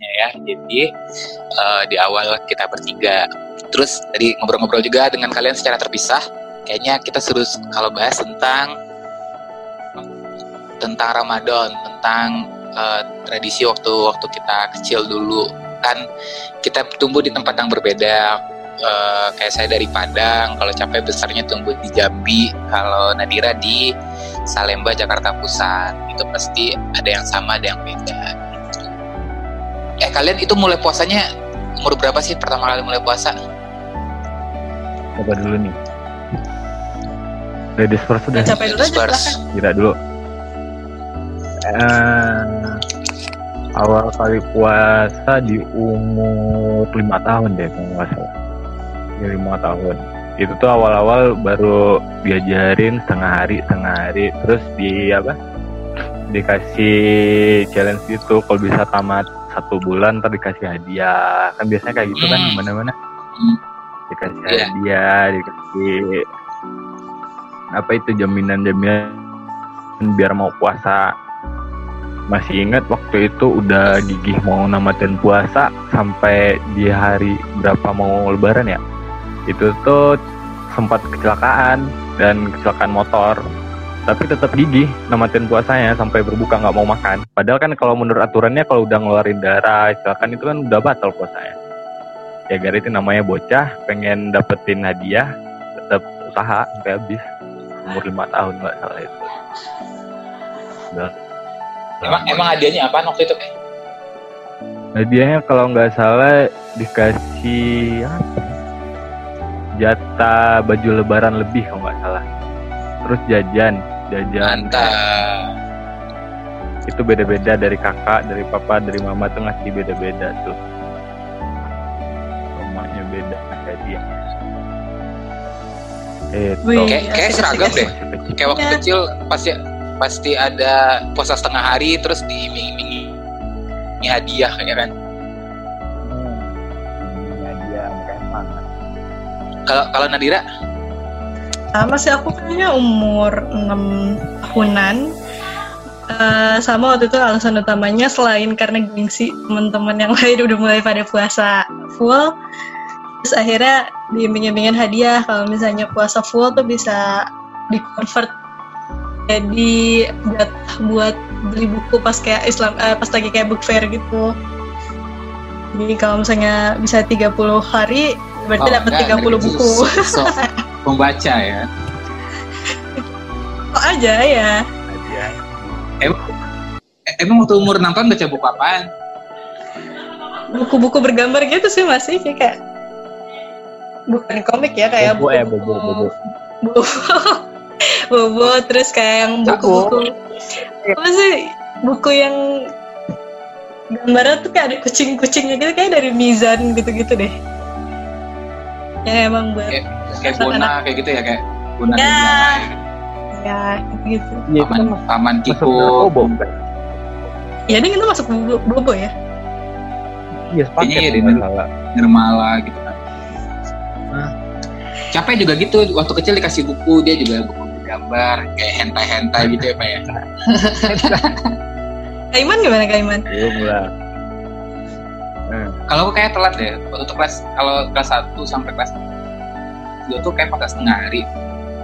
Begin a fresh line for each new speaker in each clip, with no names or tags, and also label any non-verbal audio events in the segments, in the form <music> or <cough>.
ya. Jadi uh, di awal kita bertiga. Terus tadi ngobrol-ngobrol juga dengan kalian secara terpisah. Kayaknya kita seru kalau bahas tentang tentang Ramadan, tentang uh, tradisi waktu waktu kita kecil dulu. Kan kita tumbuh di tempat yang berbeda. Uh, kayak saya dari Padang, kalau capek besarnya tumbuh di Jambi, kalau Nadira di Salemba Jakarta Pusat. Itu pasti ada yang sama, ada yang beda eh kalian itu mulai puasanya umur berapa sih pertama kali mulai puasa?
Coba dulu nih. Ladies first sudah.
Capek dulu aja
Tidak dulu. Uh, awal kali puasa di umur lima tahun deh kalau nggak salah. Di lima tahun. Itu tuh awal-awal baru diajarin setengah hari, setengah hari. Terus di apa? Dikasih challenge itu kalau bisa tamat satu bulan ntar dikasih hadiah kan biasanya kayak gitu kan hmm. mana-mana hmm. dikasih yeah. hadiah dikasih apa itu jaminan-jaminan biar mau puasa masih ingat waktu itu udah gigih mau namatin puasa sampai di hari berapa mau lebaran ya itu tuh sempat kecelakaan dan kecelakaan motor tapi tetap gigih namatin puasanya sampai berbuka nggak mau makan. Padahal kan kalau menurut aturannya kalau udah ngeluarin darah, silakan itu kan udah batal puasanya. Ya gara itu namanya bocah, pengen dapetin hadiah, tetap usaha sampai habis. Umur lima tahun nggak salah itu.
Udah. Emang emang hadiahnya apa waktu itu?
Hadiahnya kalau nggak salah dikasih apa? Jatah baju lebaran lebih kalau nggak salah. Terus jajan jajan
Mantap.
itu beda-beda dari kakak dari papa dari mama tuh ngasih beda-beda tuh. Rumahnya beda dia.
Itu kayak kayak seragam deh. kayak waktu ya. kecil pasti pasti ada puasa setengah hari terus diiming-imingi hadiah ya kan? Hmm. hadiah kalau kalau Nadira
sama sih aku kayaknya umur 6 tahunan. Uh, sama waktu itu alasan utamanya selain karena gengsi teman-teman yang <laughs> lain udah mulai pada puasa full terus akhirnya diimbing-imbingin hadiah. Kalau misalnya puasa full tuh bisa di convert jadi buat buat beli buku pas kayak Islam uh, pas lagi kayak book fair gitu. Jadi kalau misalnya bisa 30 hari berarti oh, dapat 30 buku.
so, <laughs> so, pembaca ya.
Kok aja ya?
Aja emang emang waktu umur enam tahun baca buku apaan?
Buku-buku bergambar gitu sih masih kayak bukan komik ya kayak
bobo ya bobo bobo.
Bobo. <laughs> Bobo terus kayak yang buku-buku. Apa sih? Buku yang gambarnya tuh kayak ada kucing-kucingnya gitu kayak dari Mizan gitu-gitu deh. Ya emang buat
kayak, kayak Bona kayak gitu ya kayak Bona
ya. ya gitu.
Ya, paman paman Kiko
ya ini kita masuk bobo, bobo ya?
Iya sepaket
ya, Nirmala. Nirmala gitu kan. Nah. capek juga gitu waktu kecil dikasih buku dia juga buku gambar kayak hentai-hentai gitu ya pak ya. <laughs>
Kaiman gimana Kaiman?
Belum lah.
Hmm. Kalau kayak telat ya, waktu kelas kalau kelas 1 sampai kelas 2 tuh kayak pakai setengah hari.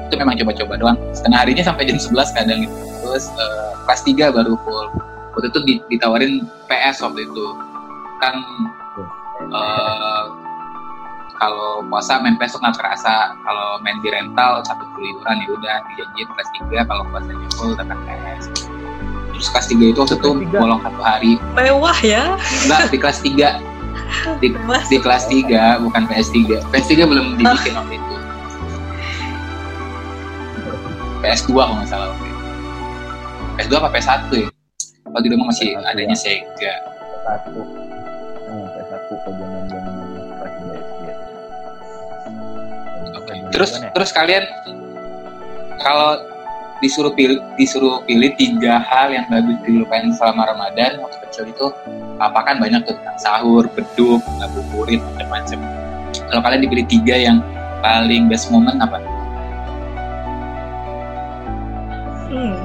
Itu memang coba-coba doang. Setengah harinya sampai jam 11 kadang gitu. Terus uh, kelas 3 baru full. Waktu itu ditawarin PS waktu itu. Kan uh, kalau puasa main PS nggak kerasa. Kalau main di rental satu puluh iuran ya udah dijanjiin kelas 3 kalau puasanya full tekan PS terus kelas 3 itu waktu itu bolong satu hari
mewah ya
enggak di kelas 3 di, di kelas 3 bukan PS3 PS3 belum dibikin waktu itu. PS2 kalau nggak salah waktu itu. PS2 apa PS1 ya? Kalau di rumah masih PS1 adanya ya. Sega. PS1 hmm, PS1 ke zaman zaman kelas 3 SD Oke. Terus terus kalian kalau disuruh pilih disuruh pilih tiga hal yang bagus dilupain selama Ramadan waktu kecil itu apa kan banyak tuh sahur, beduk, ngabuburit macam-macam. Kalau kalian dipilih tiga yang paling best moment apa? Hmm.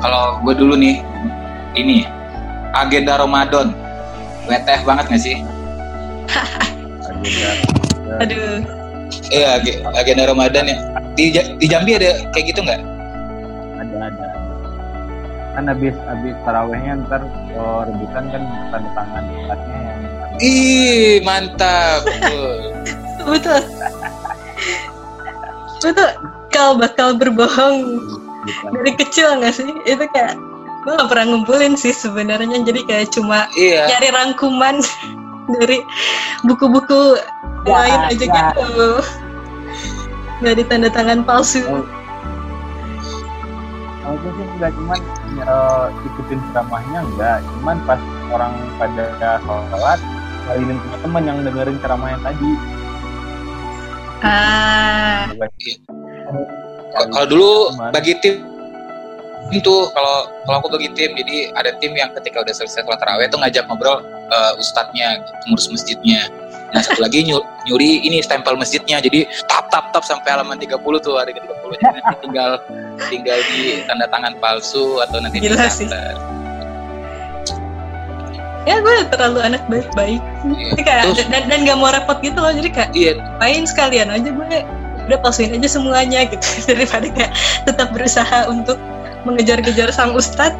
kalau gue dulu nih ini agenda Ramadan WTF banget gak sih
agenda <laughs>
Aduh.
iya ag- agenda Ramadan ya di, di Jambi ada kayak gitu nggak
kan habis habis tarawehnya ntar oh, rebutan kan tanda tangan tempatnya yang
ih mantap Betul. <laughs>
Betul. Betul. Kau bakal berbohong
bukan
dari kecil nggak sih? Itu kayak gue gak pernah ngumpulin sih sebenarnya. Jadi kayak cuma
iya
nyari rangkuman <laughs> dari buku-buku
Ya,
lain aja
ya.
gitu. Dari tanda tangan palsu.
Oh. Kalau itu sih enggak. Cuman eh, ikutin ceramahnya enggak, cuman pas orang pada sholat ngalinin punya teman yang dengerin ceramah yang tadi.
Ah,
K- kalau dulu bagi tim itu kalau kalau aku bagi tim jadi ada tim yang ketika udah selesai sholat taraweh itu ngajak ngobrol eh, ustadznya pengurus masjidnya nah satu lagi nyu- nyuri ini stempel masjidnya jadi tap tap tap sampai halaman 30 tuh hari ke 30 jadi nanti tinggal tinggal di tanda tangan palsu atau nanti
Gila
di
sih. ya gue terlalu anak baik-baik.
Iya.
Jadi kayak
Terus-
dan, dan gak mau repot gitu loh. Jadi kayak
iya
main sekalian aja gue udah palsuin aja semuanya gitu <laughs> daripada kayak tetap berusaha untuk mengejar-kejar sang ustadz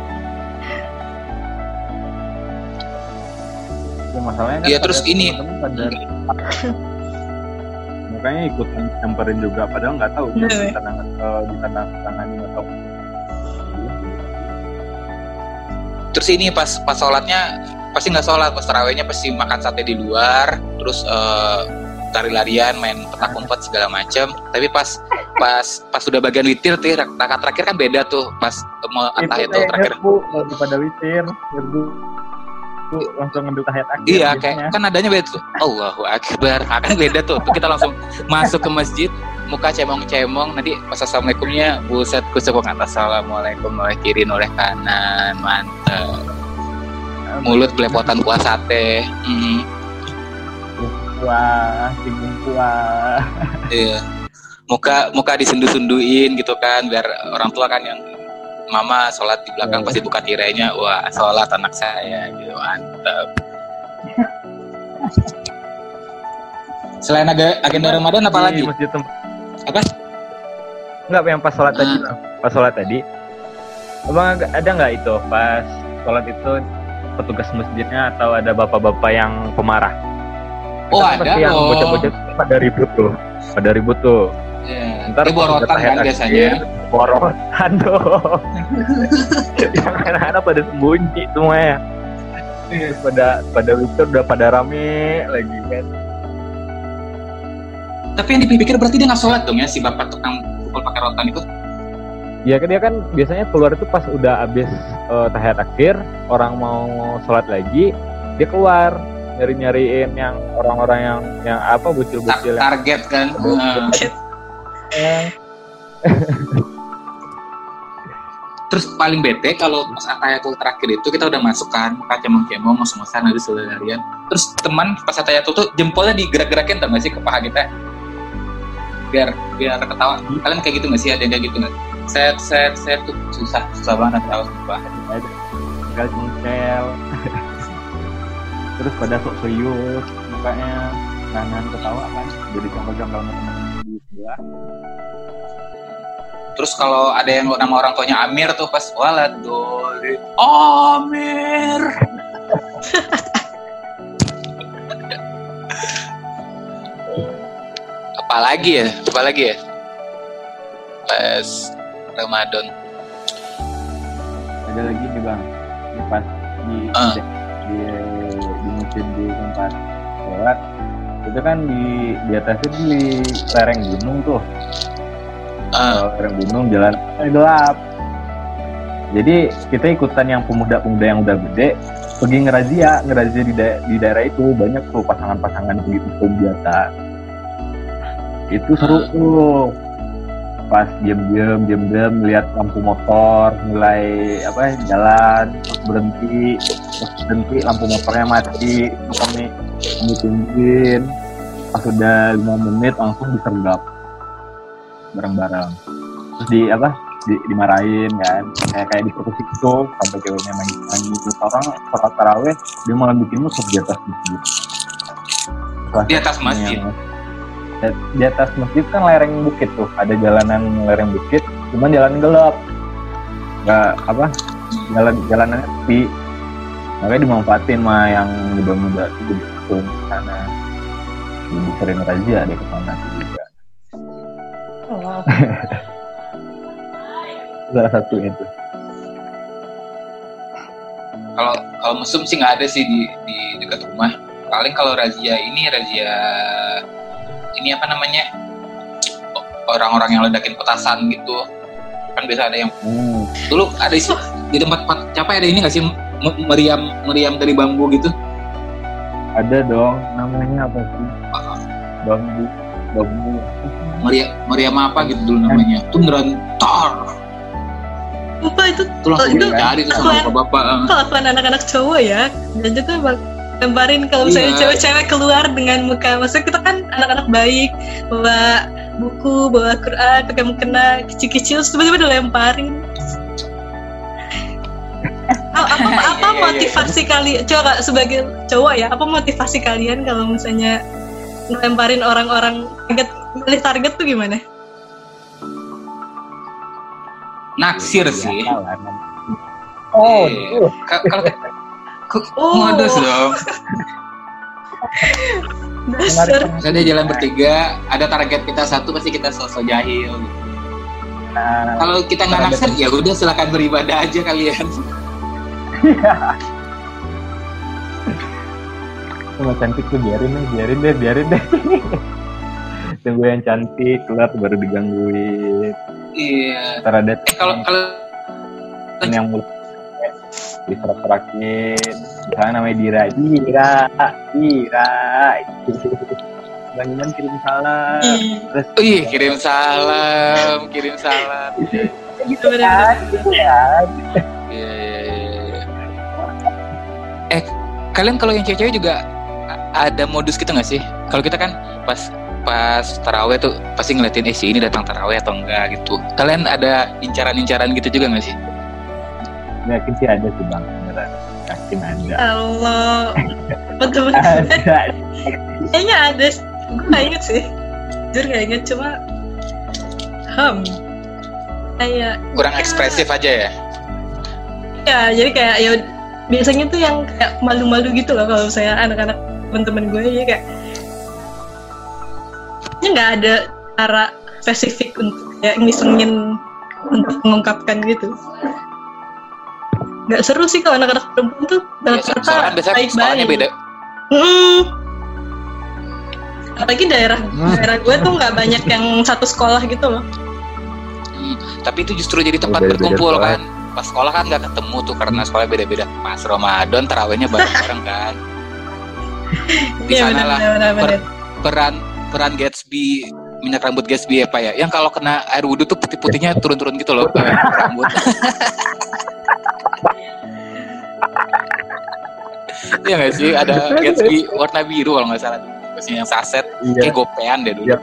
masalahnya kan
Iya, terus ini.
pada <laughs> makanya ikut nyamperin juga padahal nggak tahu
Iya,
di
iya.
tangan eh, di tangan tangannya atau
terus ini pas pas sholatnya pasti nggak sholat pas tarawehnya pasti makan sate di luar terus eh, lari-larian main petak umpet segala macam tapi pas pas pas sudah bagian witir tuh rakaat terakhir kan beda tuh pas mau tahiyatul terakhir
bu lagi pada witir bu langsung ngambil tahiyat akhir
iya
biasanya.
kayak kan adanya beda tuh. Allahu Akbar. Ah, kan beda tuh. Kita langsung masuk ke masjid muka cemong-cemong. Nanti pas assalamualaikumnya. Buset kusuk atas assalamualaikum oleh kiri oleh kanan mantap mulut belepotan kuah sate. Hmm.
wah dingin kuah
Iya. Muka muka disendu-senduin gitu kan biar orang tua kan yang mama sholat di belakang
Iya.
pasti buka tirainya wah sholat anak saya gitu mantap. <laughs> Selain aga- agenda Ramadan apa lagi?
masjid tempat
Apa?
Enggak, yang pas sholat tadi,
Ah.
pas sholat tadi, abang agak- ada nggak itu pas sholat itu petugas masjidnya atau ada bapak-bapak yang pemarah?
Oh, ada
yang bocah-bocah tuh pada ribut tuh, pada ribut tuh.
Ya.
Ntar
borotan
udah
kan biasanya.
akhir, Borotan <laughs> dong. yang anak-anak pada sembunyi semuanya. Terus pada pada witir udah pada rame lagi kan.
Tapi yang dipikir berarti dia nggak sholat dong ya si bapak tukang pukul pakai rotan itu.
Ya kan dia kan biasanya keluar itu pas udah habis eh, tahiyat akhir, orang mau sholat lagi, dia keluar nyari-nyariin yang orang-orang yang yang apa
Tar-
bocil-bocil yang
target kan. Nah. <laughs>
Eh,
Terus paling bete kalau pas atayatul terakhir itu kita udah masuk kan, muka cemong-cemong, ngos-ngosan, habis larian. Terus teman pas atayatul tuh jempolnya digerak-gerakin tau gak sih ke paha kita? Biar biar ketawa. Kalian kayak gitu gak sih? Ada yang kayak gitu gak? Set, set, set tuh susah, susah banget tahu sumpah.
ada tinggal cengkel. Terus pada sok serius mukanya nahan ketawa kan, jadi jangkau-jangkau sama temen di sebelah.
Terus kalau ada yang nama orang tuanya Amir tuh pas walad doli Amir. <laughs> Apalagi ya? Apalagi ya? Pas Ramadan.
Ada lagi nih bang, ini pas di
Ah.
di, di di masjid di tempat sholat itu kan di di atasnya di lereng gunung tuh
Ah,
Kalau lereng gunung jalan. Eh, gelap. Jadi kita ikutan yang pemuda-pemuda yang udah gede pergi ngerazia ngerazia di, da- di daerah itu. Banyak tuh pasangan-pasangan begitu tuh biasa itu seru
Ah.
tuh. Pas diam-diam diam-diam lihat lampu motor mulai apa jalan terus berhenti. Terus berhenti lampu motornya mati terus kami kami tungguin pas udah lima menit langsung disergap bareng-bareng. Terus di apa di, dimarahin kan. Kayak kayak di foto itu sampai ceweknya nangis nangis terus orang sholat taraweh dia malah bikin musuh di atas masjid.
Di atas masjid?
Di atas masjid kan lereng bukit tuh. Ada jalanan lereng bukit cuman jalan gelap. Nggak apa jalan jalanannya sepi makanya dimanfaatin mah yang muda-muda. Itu di sana. Jadi sering razia deh ke sana. juga <laughs> salah satu itu.
Kalau kalau mesum sih nggak ada sih di di dekat rumah. Paling kalau razia ini razia ini apa namanya? Orang-orang yang ledakin petasan gitu. Kan biasa ada yang
hmm.
dulu ada sih di tempat pat- capek ada ini nggak sih? Meriam meriam dari bambu gitu?
Ada dong namanya apa sih? Bambu bambu
meriam meriam apa gitu dulu namanya itu beneran tar
Lupa itu
itu langsung
Oh, itu
dicari tuh sama
aku-
bapak eh.
kelakuan anak-anak cowok ya. Dan itu emang lemparin kalau misalnya
Iya.
cewek-cewek keluar dengan muka maksudnya kita kan anak-anak baik bawa buku bawa Quran pakai mukena kecil-kecil tiba-tiba dilemparin apa apa, apa
Iya, iya, iya.
motivasi kalian coba sebagai cowok ya apa motivasi kalian kalau misalnya ngelemparin orang-orang target milih target tuh gimana?
Naksir sih.
namanya. oh
Iya.
itu
Ka- kalau kok <laughs>
Oh.
modus dong. <laughs>
Dasar.
misalnya jalan bertiga ada target kita satu pasti kita sosok jahil
nah,
kalau kita nggak naksir ya udah silakan beribadah aja kalian <laughs>
Cuma cantik tuh biarin deh, biarin deh, biarin deh. <laughs> Tunggu yang cantik keluar baru digangguin.
iya
Ntar ada
eh kalau kalau
yang mulut diserak-serakin. Misalnya namanya Dira, Dira, Dira. <laughs> Bangunan kirim salam.
Ih,
Terus
Ih, kirim salam, kirim salam. <laughs>
gitu kan, gitu kan.
Iya, iya, iya. Eh, kalian kalau yang cewek-cewek juga ada modus gitu nggak sih? Kalau kita kan pas pas taraweh tuh pasti ngeliatin eh si ini datang taraweh atau enggak gitu. Kalian ada incaran-incaran gitu juga nggak sih?
Yakin sih ada sih bang, beneran. Yakin ada.
Allah <laughs> teman-teman
Ada.
kayaknya ada gue gak inget sih jujur gak inget cuma ham kayak
Kurang ekspresif aja ya?
ya jadi kayak ya biasanya tuh yang kayak malu-malu gitu loh kalau saya anak-anak teman-teman gue ya kayak ini nggak ada cara spesifik untuk kayak ngisengin untuk mengungkapkan gitu nggak seru sih kalau anak-anak perempuan tuh
Ya, so- soalnya kan biasanya sekolahnya beda.
Hmm. Apalagi daerah daerah gue tuh nggak banyak yang satu sekolah gitu loh.
Hmm, tapi itu justru jadi tempat
Beda-beda
berkumpul
sekolah.
kan. Pas sekolah kan nggak ketemu tuh karena sekolah beda-beda. Pas Ramadan tarawehnya bareng-bareng kan. Di
Iya
sana lah per- peran peran Gatsby minyak rambut Gatsby apa ya? Yang kalau kena air wudhu tuh putih-putihnya turun-turun gitu loh ke rambut. <laughs> Iya nggak sih? Ada Gatsby warna biru kalau nggak salah. Terus yang saset,
Iya.
kayak gopean deh dulu.
Iya.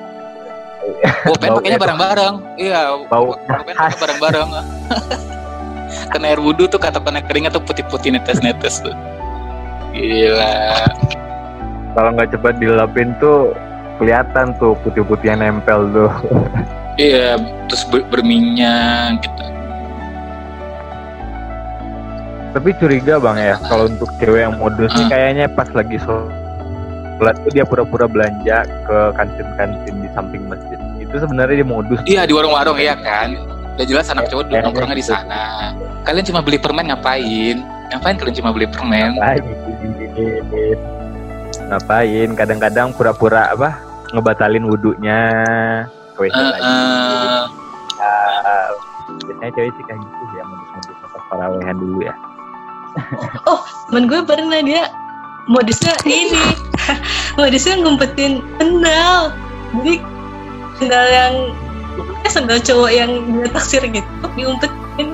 Gopean pakainya bareng-bareng. Iya,
Bau
gopean bareng-bareng. <laughs> kena air wudhu tuh kata kena keringat tuh putih-putih netes-netes tuh. Gila.
Kalau nggak cepat dilapin tuh kelihatan tuh putih-putih yang nempel tuh. <laughs>
Iya, terus ber- berminyak gitu.
Tapi curiga bang ya, kalau untuk cewek yang modus nih
Hmm.
kayaknya pas lagi sholat tuh dia pura-pura belanja ke kantin-kantin di samping masjid. Itu sebenarnya dia modus.
Iya di warung-warung iya kan. Udah jelas anak cowok dulu
Kayaknya
nongkrongnya di
gitu.
sana. Kalian cuma beli permen ngapain? Ngapain kalian cuma beli permen?
Ngapain? Ngapain? Kadang-kadang pura-pura apa? Ngebatalin wudhunya ke WC
Eh,
lagi. Ah, biasanya cewek sih kayak gitu ya modus-modus pas parawehan dulu ya. <laughs>
Temen gue pernah dia modusnya ini, <laughs> modusnya ngumpetin sendal. Jadi sendal yang sendal cowok yang dia taksir gitu diumpetin.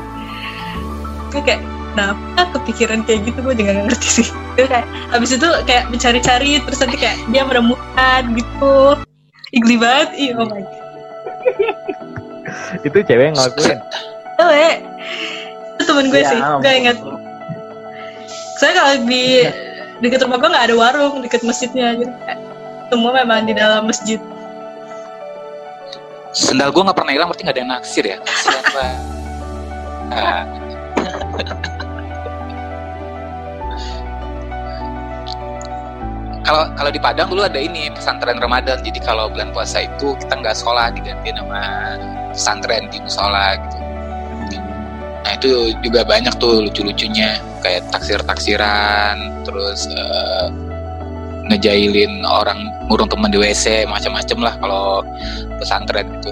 Kayak kenapa kepikiran kayak gitu gue juga gak ngerti sih. Gue kayak habis itu kayak mencari-cari terus nanti kayak dia menemukan gitu. Ih, geli banget, ih oh my god.
Itu cewek yang ngelakuin.
cewek itu temen gue
Ya
sih gue inget saya kalau di deket rumah gue nggak ada warung deket masjidnya jadi kayak semua memang di dalam masjid
Sendal gue nggak pernah hilang, berarti nggak ada yang naksir ya. Kasihan <laughs> banget. Kalau kalau di Padang dulu ada ini pesantren Ramadan. Jadi kalau bulan puasa itu kita nggak sekolah diganti nama pesantren di musola gitu. Nah itu juga banyak tuh lucu-lucunya kayak taksir-taksiran, terus eh, ngejailin orang ngurung temen di WC macam-macam lah kalau pesantren itu.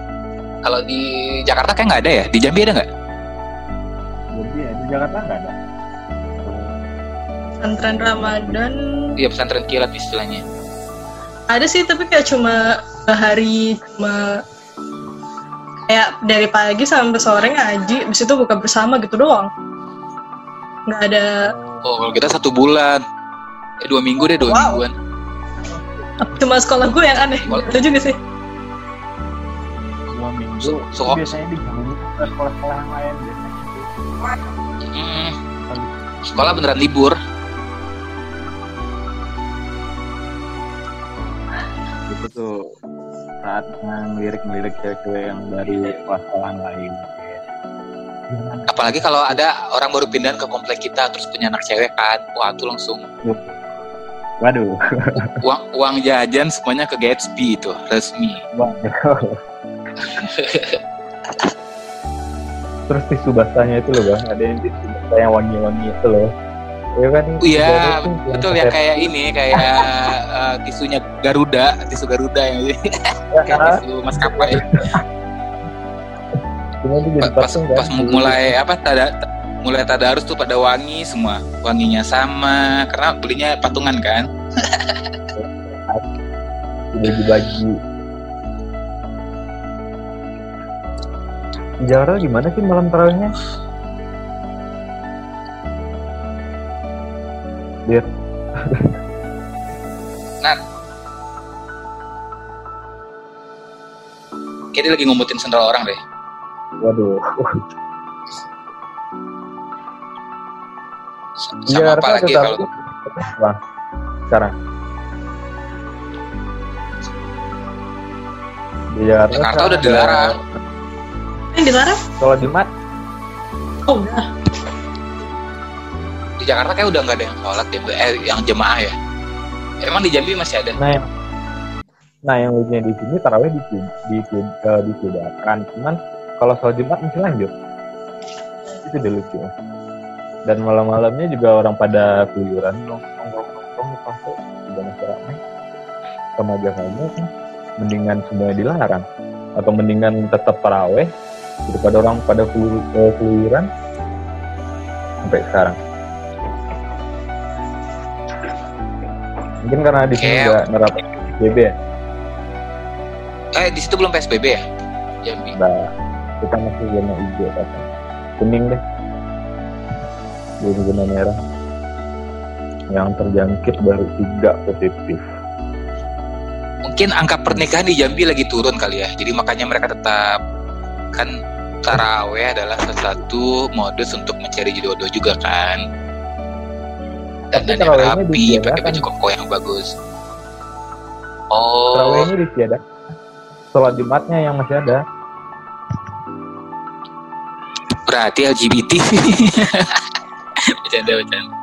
Kalau di Jakarta kayak nggak ada ya? Di Jambi ada nggak?
Jadi ya, di Jakarta nggak ada.
Pesantren Ramadan
Iya pesantren kilat istilahnya.
ada sih tapi kayak cuma hari cuma kayak dari pagi sampai sore ngaji habis itu buka bersama gitu doang nggak ada
Oh kalau kita satu bulan, eh dua minggu deh dua
Wow.
mingguan.
cuma sekolah gue yang aneh
Sekolah.
itu juga sih
Dua minggu.
So-
biasanya digabungin ke sekolah-sekolah yang lain biasanya.
Hmm, sekolah beneran libur.
Itu tuh saat ngelirik-ngelirik cewek-cewek yang dari sekolah-sekolah lain. Jangan
Apalagi kalau ada orang baru pindah ke komplek kita terus punya anak cewek kan, wah tuh langsung
Waduh, <laughs>
uang uang jajan semuanya ke Gatsby itu resmi. <laughs>
Terus tisu basahnya itu loh bang, ada yang tisu basah yang wangi-wangi itu loh. Iya kan?
Oh Iya, betul ya kayak ini kayak <laughs> eh, tisunya Garuda, tisu Garuda yang kayak
Ah,
tisu maskapai. Pas
pasung kan.
pas mu- mulai apa tada mulai tadarus tuh pada wangi semua wanginya sama karena belinya patungan kan <laughs>
udah dibagi. Di Jakarta gimana sih malam tarawihnya? Biar
kayak dia lagi ngumpetin sendal orang deh.
Waduh.
S- sama
Jakarta
apa lagi
tetap-
kalau
Bang, sekarang. Di Jakarta,
Jakarta
sekarang
udah dilarang.
Ini dilarang?
Sholat Jumat.
Oh udah
di Jakarta kayak udah nggak ada yang sholat ya eh, yang jemaah ya emang di Jambi masih ada
Nah, yang, nah yang lucunya di sini tarawih di di uh, ditiadakan. Cuman kalau sholat Jumat masih lanjut. Itu udah lucu. Dan malam-malamnya juga orang pada keluyuran nongkrong-nongkrong di kafe juga masih ramai. Sama aja kamu kan mendingan semuanya dilarang atau mendingan tetap taraweh daripada orang pada kelu- eh, keluyuran sampai sekarang. Mungkin karena di sini nggak nerapin PSBB ya.
eh di situ belum PSBB ya Jambi
Nah, kita masih zona hijau kata. Kuning deh. Belum zona merah. Yang terjangkit baru tiga positif.
mungkin angka pernikahan di Jambi lagi turun kali ya jadi makanya mereka tetap kan taraweh adalah salah satu modus untuk mencari jodoh juga kan dan
Tapi
yang
tarawehnya
rapi pakai baju koko yang bagus oh
Terawihnya ditiadakan. Sholat Jumatnya yang masih ada.
berarti LGBT <laughs> bercanda bercanda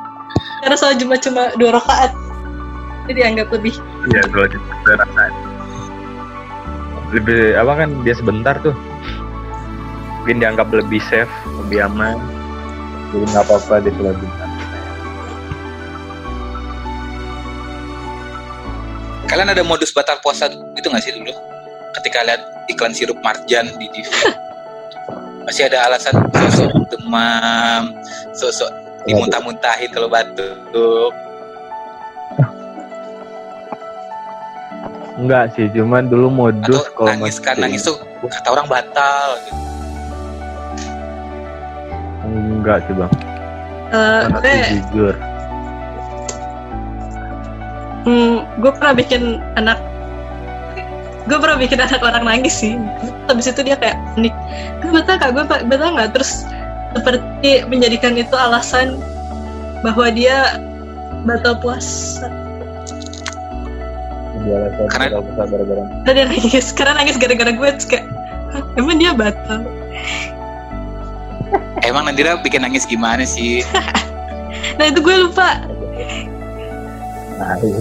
karena soal cuma cuma dua rakaat jadi dianggap lebih
Iya, sholat Jumat rakaat. Lebih apa kan dia sebentar tuh. Mungkin dianggap lebih safe, lebih aman. Jadi nggak apa-apa di sholat Jumat.
Kalian ada modus batal puasa itu nggak sih dulu? Ketika lihat iklan sirup marjan di TV masih ada alasan sosok demam sosok dimuntah-muntahin kalau batuk.
Enggak sih, cuman dulu modus
atau
kalau
nangis kan nangis tuh kata orang batal gitu.
Enggak sih bang,
Eh,
anak
gue
jujur.
Hmm, gue pernah bikin anak gue pernah bikin anak orang nangis sih. Habis itu dia kayak panik. Gue betul kak gue betul nggak terus seperti menjadikan itu alasan bahwa dia batal puasa.
Karena
gara-gara
dia nangis. Karena nangis gara-gara gue terus kayak "Hah, emang dia batal?
Emang Nadira bikin nangis gimana sih? <laughs>
Nah itu gue lupa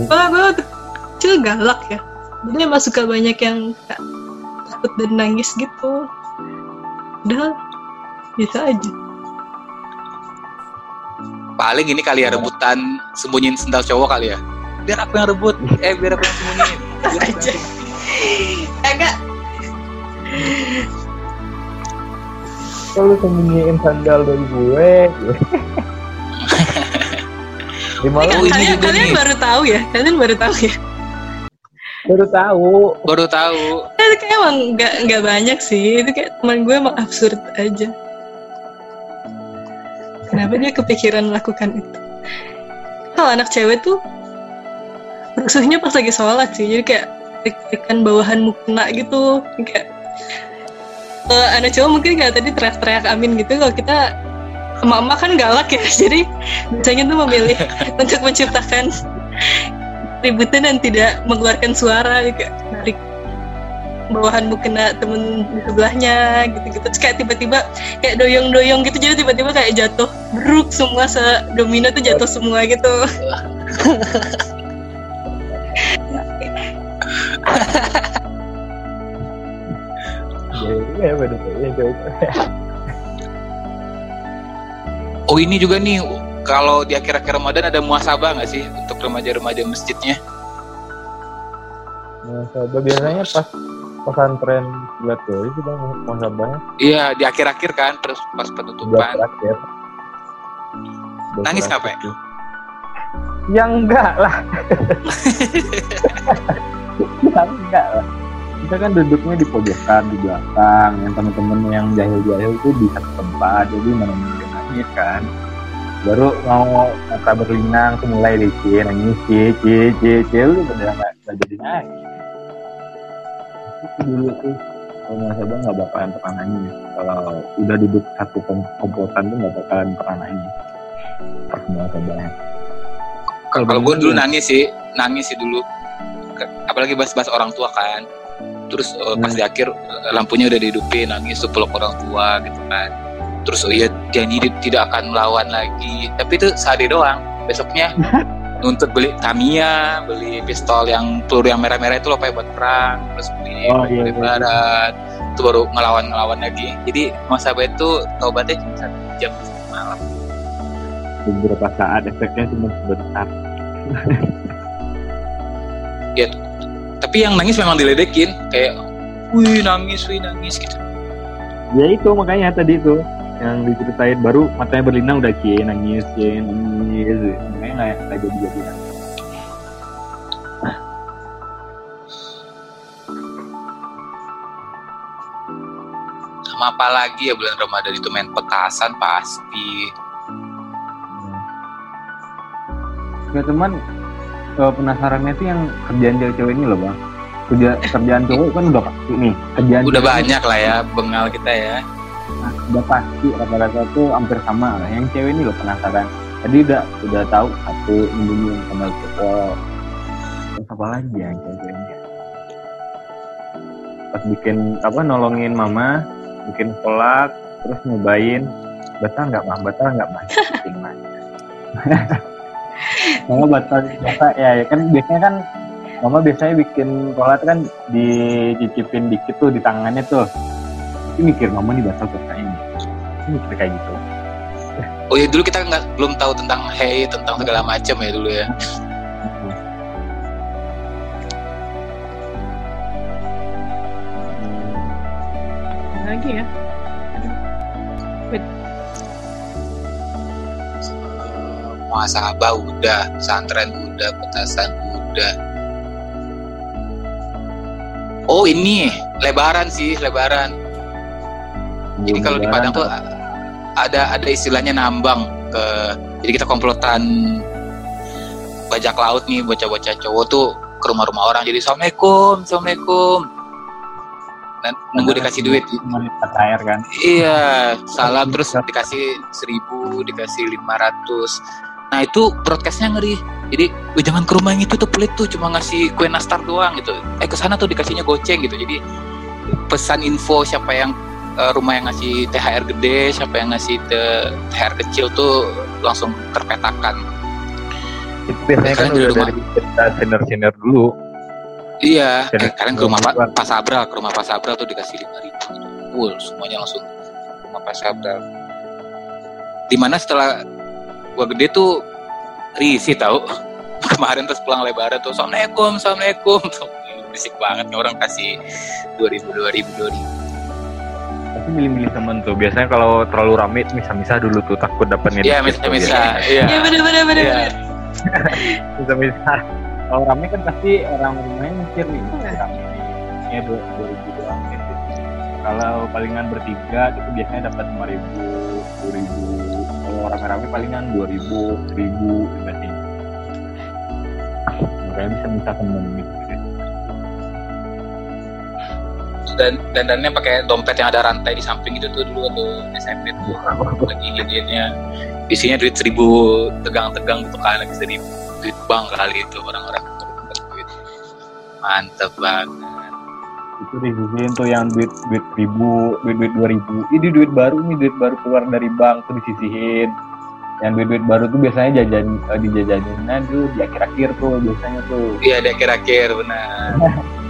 Wah, gue kecil galak ya. Jadi emang suka banyak yang takut dan nangis gitu. Udah, bisa aja.
paling ini kali ya rebutan sembunyiin sendal cowok kali ya biar aku yang rebut eh biar aku yang sembunyiin <laughs>
Aja. Agak.
kalau sembunyiin sandal dari gue malam
Oh, ini
kalian,
juga
kalian
nih.
baru tahu ya? Kalian baru tahu ya?
baru tahu
baru tahu
Itu kayak emang nggak nggak banyak sih. Itu kayak teman gue emang absurd aja. Kenapa dia kepikiran melakukan itu? Kalau anak cewek tuh rusuhnya pas lagi sholat sih. Jadi kayak trik-trikan bawahan mukena gitu. Kayak kalau anak cowok mungkin kayak tadi teriak-teriak amin gitu. Kalau kita emak-emak kan galak ya. <laughs> Jadi biasanya tuh memilih <laughs> untuk menciptakan ributan dan tidak mengeluarkan suara kayak narik bawahan mukena temen di sebelahnya gitu-gitu. Terus kayak tiba-tiba kayak doyong-doyong gitu jadi tiba-tiba kayak jatuh. Beruk semua se domino tuh jatuh semua gitu. <laughs>
Ya beda ya
oh ini juga nih kalau di akhir-akhir Ramadan ada muasabah nggak sih untuk remaja-remaja masjidnya
Muhasabah biasanya pas pesantren buat tuh itu bang muhasabahnya
iya di akhir-akhir kan terus pas penutupan
terakhir. Buat
Nangis nggak, Pak?
tuh. Ya enggak lah. <laughs> ya enggak lah. Kita kan duduknya di pojokan di belakang, yang teman-teman yang jahil-jahil tuh di satu tempat, jadi mana mungkin nangis kan. Baru mau kata berlinang tuh mulai deh cie nangis cie cie cie cie lu bener nggak nggak jadi nangis. Itu dulu tuh kalau masa bang nggak bakalan pernah nangis. Kalau udah duduk satu kom- komplotan tuh nggak bakalan pernah nangis. Pas masa bang.
kalau kalau gue dulu nangis sih nangis sih dulu apalagi bahas-bahas orang tua kan terus eh, pas
Hmm.
di akhir eh, lampunya udah dihidupin nangis tuh peluk orang tua gitu kan terus oh iya janji tidak akan melawan lagi. Tapi itu sehari doang. Besoknya <laughs> nuntut beli Tamiya beli pistol yang peluru yang merah-merah itu loh kayak buat perang. Terus beli
Oh, iya,
beli
iya.
barat. Itu baru ngelawan ngelawan lagi. Jadi masa itu taubatnya cuma satu jam malam
beberapa saat efeknya cuma sebentar. <laughs>
tapi yang nangis memang diledekin. Kayak wih nangis wih nangis gitu.
Ya itu makanya tadi itu yang diceritain baru matanya berlinang udah cie nangis cie nangis. Makanya nggak nggak jadi jadi
sama apa lagi ya bulan Ramadan itu main petasan pasti.
Ya teman eh, penasarannya tuh yang kerjaan cewek-cewek ini loh bang. Kerja kerjaan cowok kan udah pasti nih. Kerjaan
udah
cewek
banyak lah ya bengal kita ya
nah, udah pasti rata-rata tuh hampir sama. Lah yang cewek ini loh penasaran. Tadi udah udah tahu satu ini sama cowok terus apa lagi ya yang cewek-ceweknya pas bikin apa nolongin mama bikin kolak terus nyobain batal nggak mah? Batal nggak mah? Penting, Mah. <laughs> mama batal batal. Ya, ya kan biasanya kan mama biasanya bikin kolak kan dicicipin dikit tuh di tangannya tuh tapi mikir mama nih batal batal ini Ini mikir kayak gitu.
Oh ya dulu kita nggak belum tahu tentang hey tentang segala macam ya dulu ya.
Lagi ya?
Muasabah udah pesantren udah petasan udah oh ini lebaran sih lebaran jadi kalau di Padang tuh ada ada istilahnya nambang ke jadi kita komplotan bajak laut nih bocah-bocah cowok tuh ke rumah-rumah orang jadi assalamualaikum assalamualaikum. Dan nunggu dikasih duit.
air kan.
iya salam terus dikasih seribu dikasih lima ratus. Nah itu broadcastnya ngeri. Jadi "Wih, jangan ke rumah yang itu tuh pelit tuh cuma ngasih kue nastar doang gitu. Eh ke sana tuh dikasihnya goceng gitu. Jadi pesan info siapa yang eh, rumah yang ngasih THR gede siapa yang ngasih THR kecil tuh langsung terpetakan
Itu biasanya kan udah
rumah?
dari cerita senior-senior dulu.
Iya,
Dan-
eh, kalian ke rumah Pak Sabra, ke rumah Pak Sabra tuh dikasih lima ribu, full semuanya langsung ke rumah Pak Sabra. Di mana setelah gua gede tuh risih tahu. <laughs> Kemarin terus pulang lebaran tuh, assalamualaikum, assalamualaikum, tuh <laughs> berisik banget nih orang kasih dua ribu, dua ribu, dua ribu.
Tapi milih-milih temen tuh. Biasanya kalau terlalu rame misah-misah dulu tuh takut dapat
Iya,
gitu.
misal-misal, iya.
Iya bener-bener bener.
Iya. <laughs>
Misah-misah. Kalau rame kan pasti orang rumahnya mikir nih, rame nih. Ya dua dua ribu doang gitu. Kalau palingan bertiga itu biasanya dapat lima ribu, sepuluh ribu. Kalau rame-rame palingan dua ribu, seribu gitu sih. Makanya bisa minta temen gitu.
Dan dandannya pakai dompet yang ada rantai di samping itu tuh dulu tuh. SMP tuh lagi hidupnya isinya duit seribu tegang-tegang gitu kan lagi seribu duit bank kali itu orang-orang duit. Mantep banget.
Itu disisihin tuh yang duit duit ribu duit duit dua ribu. Ini duit baru nih duit baru keluar dari bank tuh disisihin. Yang duit duit baru tuh biasanya jajan eh, dijajanin nah tuh di akhir akhir tuh biasanya tuh.
Iya ada akhir-akhir benar <laughs>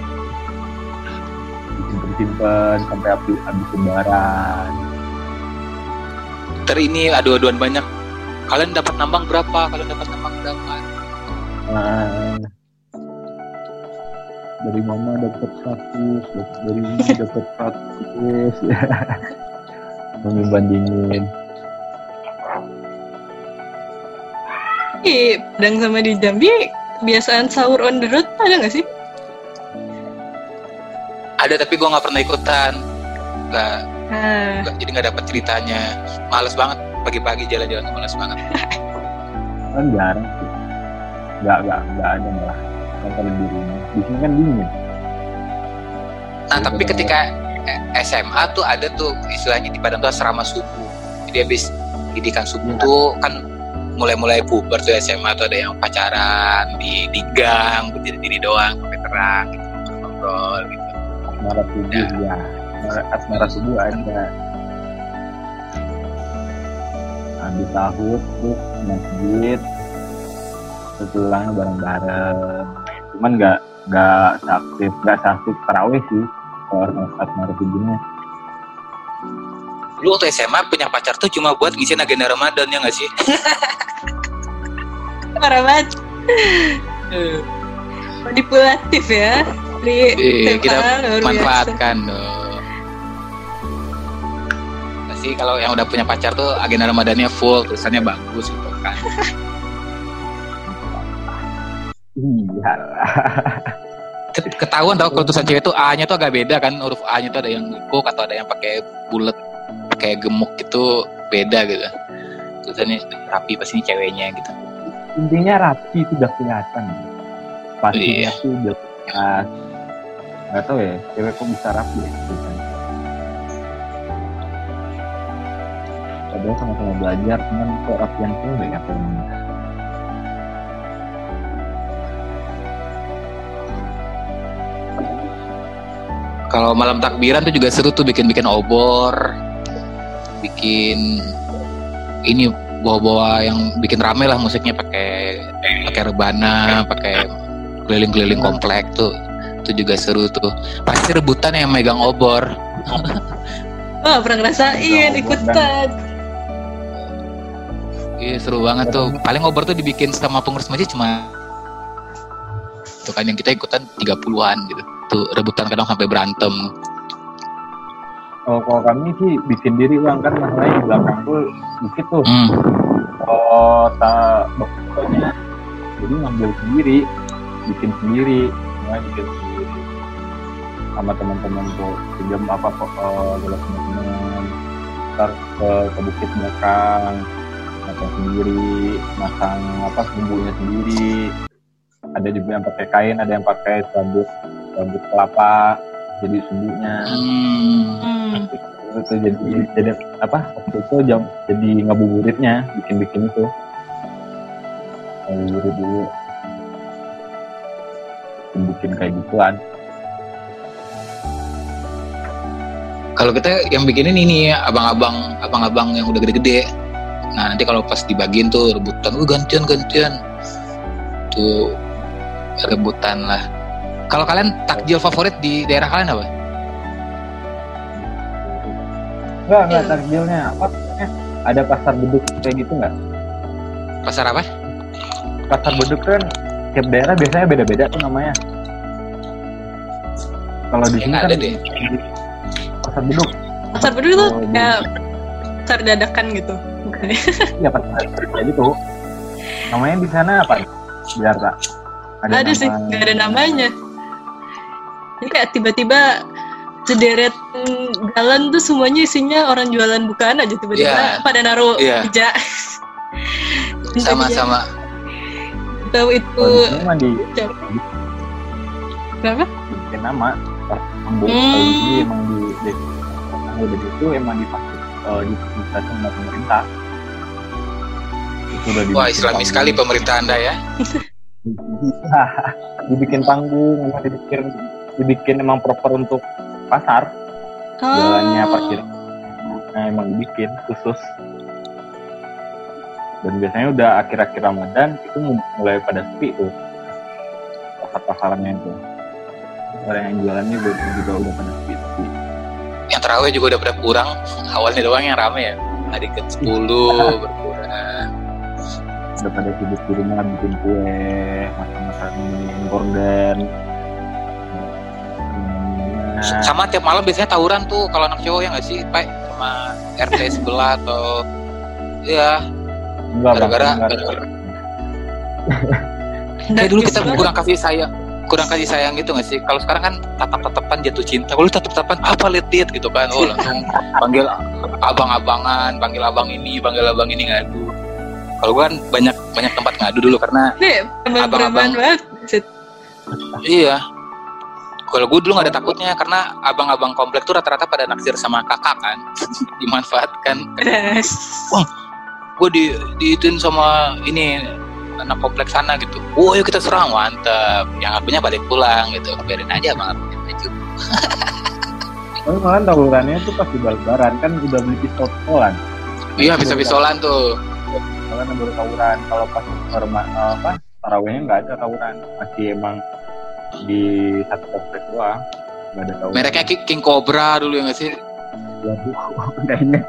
disimpan simpan sampai habis habis lebaran.
Ter ini adu-aduan banyak. Kalian dapat nambang berapa? Kalian dapat nambang berapa?
Nah, dari mama dapat seratus dari ini <laughs> dapat seratus. <laughs> Membandingin
Ih, Padang sama di Jambi kebiasaan sahur on the road ada nggak sih?
Ada tapi gua nggak pernah ikutan. Nggak nggak- jadi nggak dapat ceritanya. Males banget pagi-pagi jalan-jalan tuh males banget. <laughs>
Kan jarang sih. Nggak nggak nggak ada malah. Kan kalau di rumah. Di sini kan dingin.
Nah, tapi ketika eh, SMA tuh ada tuh istilahnya di Padang tuh asrama subuh. Jadi habis didikan subuh
Iya.
tuh kan mulai-mulai puber tuh SMA tuh ada yang pacaran di di gang berdiri diri doang sampai terang gitu ngobrol gitu.
Asmara subuh ya Asmara- asmara subuh ada habis sahur terus masjid terus pulangnya bareng-bareng cuman nggak nggak aktif nggak aktif tarawih sih kalau asmara subuhnya
Lu waktu SMA punya pacar tuh cuma buat ngisiin agenda Ramadan ya nggak sih?
parah banget. Manipulatif ya. Di
Iya,
SMA,
kita
biasa.
manfaatkan dong. Pasti kalau yang udah punya pacar tuh agenda Ramadannya full, tulisannya bagus gitu kan.
iya
Ket- ketahuan tau kalau tulisan cewek itu A-nya tuh agak beda kan huruf A-nya tuh ada yang ngikuk atau ada yang pakai bulat pakai gemuk itu beda gitu tulisannya rapi pasti ini ceweknya gitu
intinya rapi itu udah kelihatan pastinya
Iya.
tuh udah nggak tahu ya cewek kok bisa rapi ya? Padahal sama-sama belajar cuman kok rapian udah ya
kalau malam takbiran tuh juga seru tuh bikin-bikin obor bikin ini bawa-bawa yang bikin rame lah musiknya pakai pakai rebana pakai keliling-keliling komplek tuh itu juga seru tuh pasti rebutan yang megang obor <laughs>
Oh, pernah ngerasain ikutan.
Iya seru banget tuh. Paling obor tuh dibikin sama pengurus masjid cuma tuh kan yang kita ikutan 30-an gitu. Tuh rebutan kadang sampai berantem.
kalau kalau kami sih bikin diri bang kan masalahnya di belakang tuh dikit tuh
Hmm.
kalau tak pokoknya jadi ngambil sendiri bikin sendiri semuanya bikin sendiri sama teman-teman tuh pinjam apa kok eh, dengan teman-teman. Ntar ke, ke bukit belakang masang sendiri masang apa bumbunya sendiri. Ada juga yang pakai kain ada yang pakai sabut sabut kelapa jadi sumbunya
Hmm.
Itu jadi jadi apa waktu itu jam jadi ngabuburitnya bikin bikin itu. Ngabuburit dulu. Bikin kayak gituan
Kalau kita yang bikinin ini ya, abang-abang abang-abang yang udah gede-gede. Nah, nanti kalau pas dibagiin tuh rebutan, "Uh, gantian gantian." Tuh rebutan lah. Kalau kalian takjil favorit di daerah kalian apa?
enggak enggak takjilnya apa ada pasar beduk kayak gitu nggak
Pasar apa?
pasar beduk kan tiap daerah biasanya beda-beda tuh namanya kalau di sini kan
ada deh.
Pasar beduk
Pasar beduk tuh
Oh,
kayak pasar dadakan gitu. Bukan ya? <laughs>
Iya pasar beduk kayak gitu namanya di sana apa di Jakarta
Ada, sih,
nama-
nggak ada namanya. Jadi kayak tiba-tiba sederet mm, jalan tuh semuanya isinya orang jualan bukaan aja tiba-tiba
Iya.
pada naruh
Iya.
meja. <laughs>
Sama-sama.
Tahu itu
kalau di
berapa?
bikin nama pas
Hmm.
kalau di sini emang di di situ emang dipasang uh, di stasiun sama pemerintah itu udah
Wah, islami
panggung.
sekali pemerintah Anda ya. <laughs>
Dibikin panggung emang dibikin dibikin emang proper untuk pasar jalannya
Oh.
parkir nah emang dibikin khusus dan biasanya udah akhir-akhir Ramadan itu mulai pada sepi tuh pasar-pasarannya itu orang yang jualannya juga, juga udah pada sepi
Yang terawih juga udah pada kurang. Awalnya doang yang rame ya. Hari ke 10 berkurang.
udah pada sibuk di rumah bikin kue masak-masak gorden nah,
Sama tiap malam biasanya tawuran tuh kalau anak cowok ya nggak sih, Pak? Sama RT sebelah atau ya gara-gara gara-gara- kayak dulu kita kurang kasih sayang kurang kasih sayang gitu nggak sih kalau sekarang kan tatap-tatapan jatuh cinta kalau tatap-tatapan apa litit gitu kan oh langsung panggil abang-abangan panggil abang ini panggil abang ini ngadu kalau gua kan banyak banyak tempat ngadu dulu karena
preman-preman
Abang-abang.
banget.
Iya kalau gue dulu nggak ada takutnya karena abang-abang komplek tuh rata-rata pada naksir sama kakak kan <laughs> dimanfaatkan
Beres.
gue di diituin sama ini anak kompleks sana gitu. Oh, yuk kita serang, mantap. Yang akunya balik pulang gitu. Biarin aja bang akunya maju.
Tapi malah tawurannya tuh pas di lebaran kan udah beli pistol pistolan.
Iya, bisa pistolan tuh.
Kalian baru tawuran. Kalau pas hormat apa tarawehnya nggak ada tawuran. Masih emang di satu komplek doang. Nggak ada tawuran.
Mereknya Ki- King Cobra dulu ya nggak sih?
Waduh, <laughs> nggak inget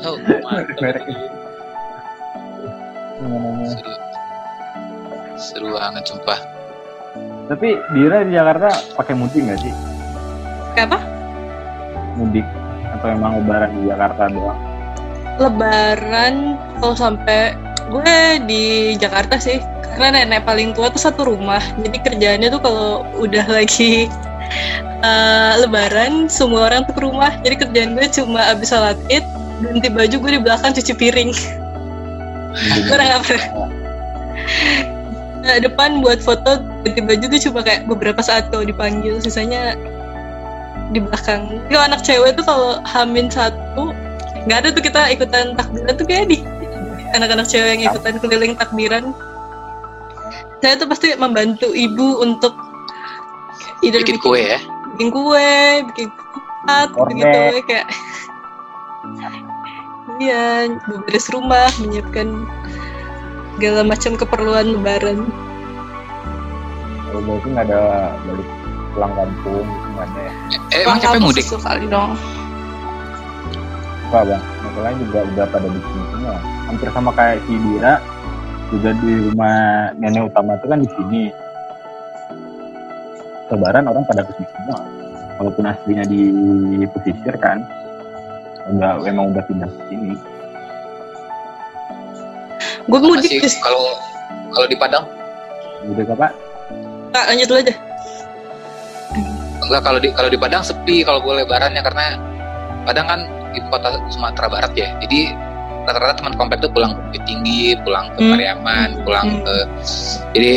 Oh, mantap.
mereknya.
Seru. Banget sumpah.
Tapi Dira di Jakarta pakai mudik nggak sih?
Apa?
Mudik atau emang lebaran di Jakarta doang?
Lebaran kalau sampai gue di Jakarta sih karena nenek paling tua tuh satu rumah jadi kerjaannya tuh kalau udah <laughs> lagi eh, Lebaran semua orang tuh ke rumah jadi kerjaan gue cuma abis sholat id ganti baju gue di belakang cuci piring gue nggak pernah Nah, depan buat foto ganti baju tuh cuma kayak beberapa saat kalau dipanggil sisanya di belakang kalau anak cewek tuh kalau hamin satu nggak ada tuh kita ikutan takbiran tuh kayak di anak-anak cewek yang ikutan keliling takbiran saya tuh pasti membantu ibu untuk either
Bikin kue ya.
bikin kue bikin kupat
Kornet.
gitu kayak iya beberes rumah menyiapkan segala macam keperluan lebaran
Kalau berarti nggak ada balik pulang kampung nggak ada ya?
Eh, emang capek mudik?
sekali dong
Enggak bang, masalahnya juga udah pada di sini semua. Hampir sama kayak si Dira, juga di rumah nenek utama itu kan di sini. Lebaran orang pada ke sini semua. Walaupun aslinya di pesisir kan, udah emang udah pindah ke sini.
Gue mudik
Masih kalau kalau di Padang
Udah apa?
Kak, lanjut dulu aja
enggak kalau di kalau di Padang sepi kalau gue lebarannya karena Padang kan ibu kota Sumatera Barat ya. Jadi rata-rata teman komplek tuh pulang ke Tinggi, pulang ke
Hmm.
Pariaman, pulang
Hmm.
ke jadi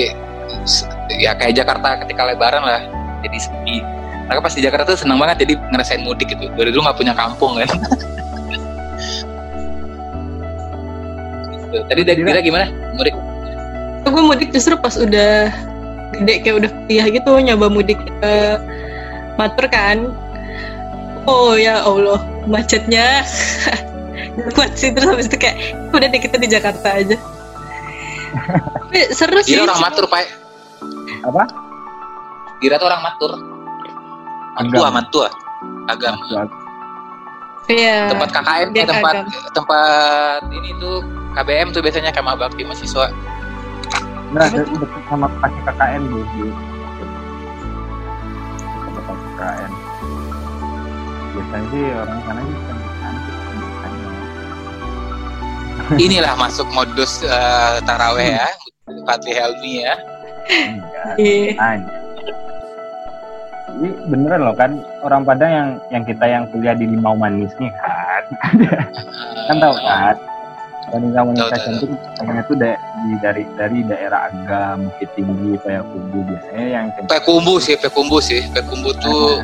ya kayak Jakarta ketika lebaran lah. Jadi sepi. Maka pas di Jakarta tuh senang banget jadi ngerasain mudik gitu. Dari dulu nggak punya kampung kan. <laughs> gitu. Tadi dari Dira gimana? Mudik?
gue mudik justru pas udah gede kayak udah kuliah gitu nyoba mudik ke Matur kan oh ya Allah macetnya <laughs> kuat sih terus habis itu kayak udah deh kita di Jakarta aja tapi seru sih
Dira orang Matur, Pak.
Apa?
Dira tuh orang Matur. Mantua,
Agam.
Mantua. Agam.
Iya
Tempat KKN,
Dia
eh, tempat
agam.
tempat ini tuh KBM tuh biasanya kemah bakti mahasiswa.
Nah, sama pakai KKN bu. di Tempat KKN. Biasanya sih orang sana sih kan cantik biasanya.
Inilah masuk modus eh, taraweh ya. Fatih Helmi ya.
Enggak.
Iya.
Ini beneran loh kan orang Padang yang yang kita yang kuliah di Limau Manis nih kan, <laughs> kan tahu kan wanita-wanita cantik biasanya tuh da- di dari dari daerah Agam, Bukit Tinggi, Payakumbuh biasanya yang cantik
Pekumbu sih, pekumbu sih. Pekumbu tuh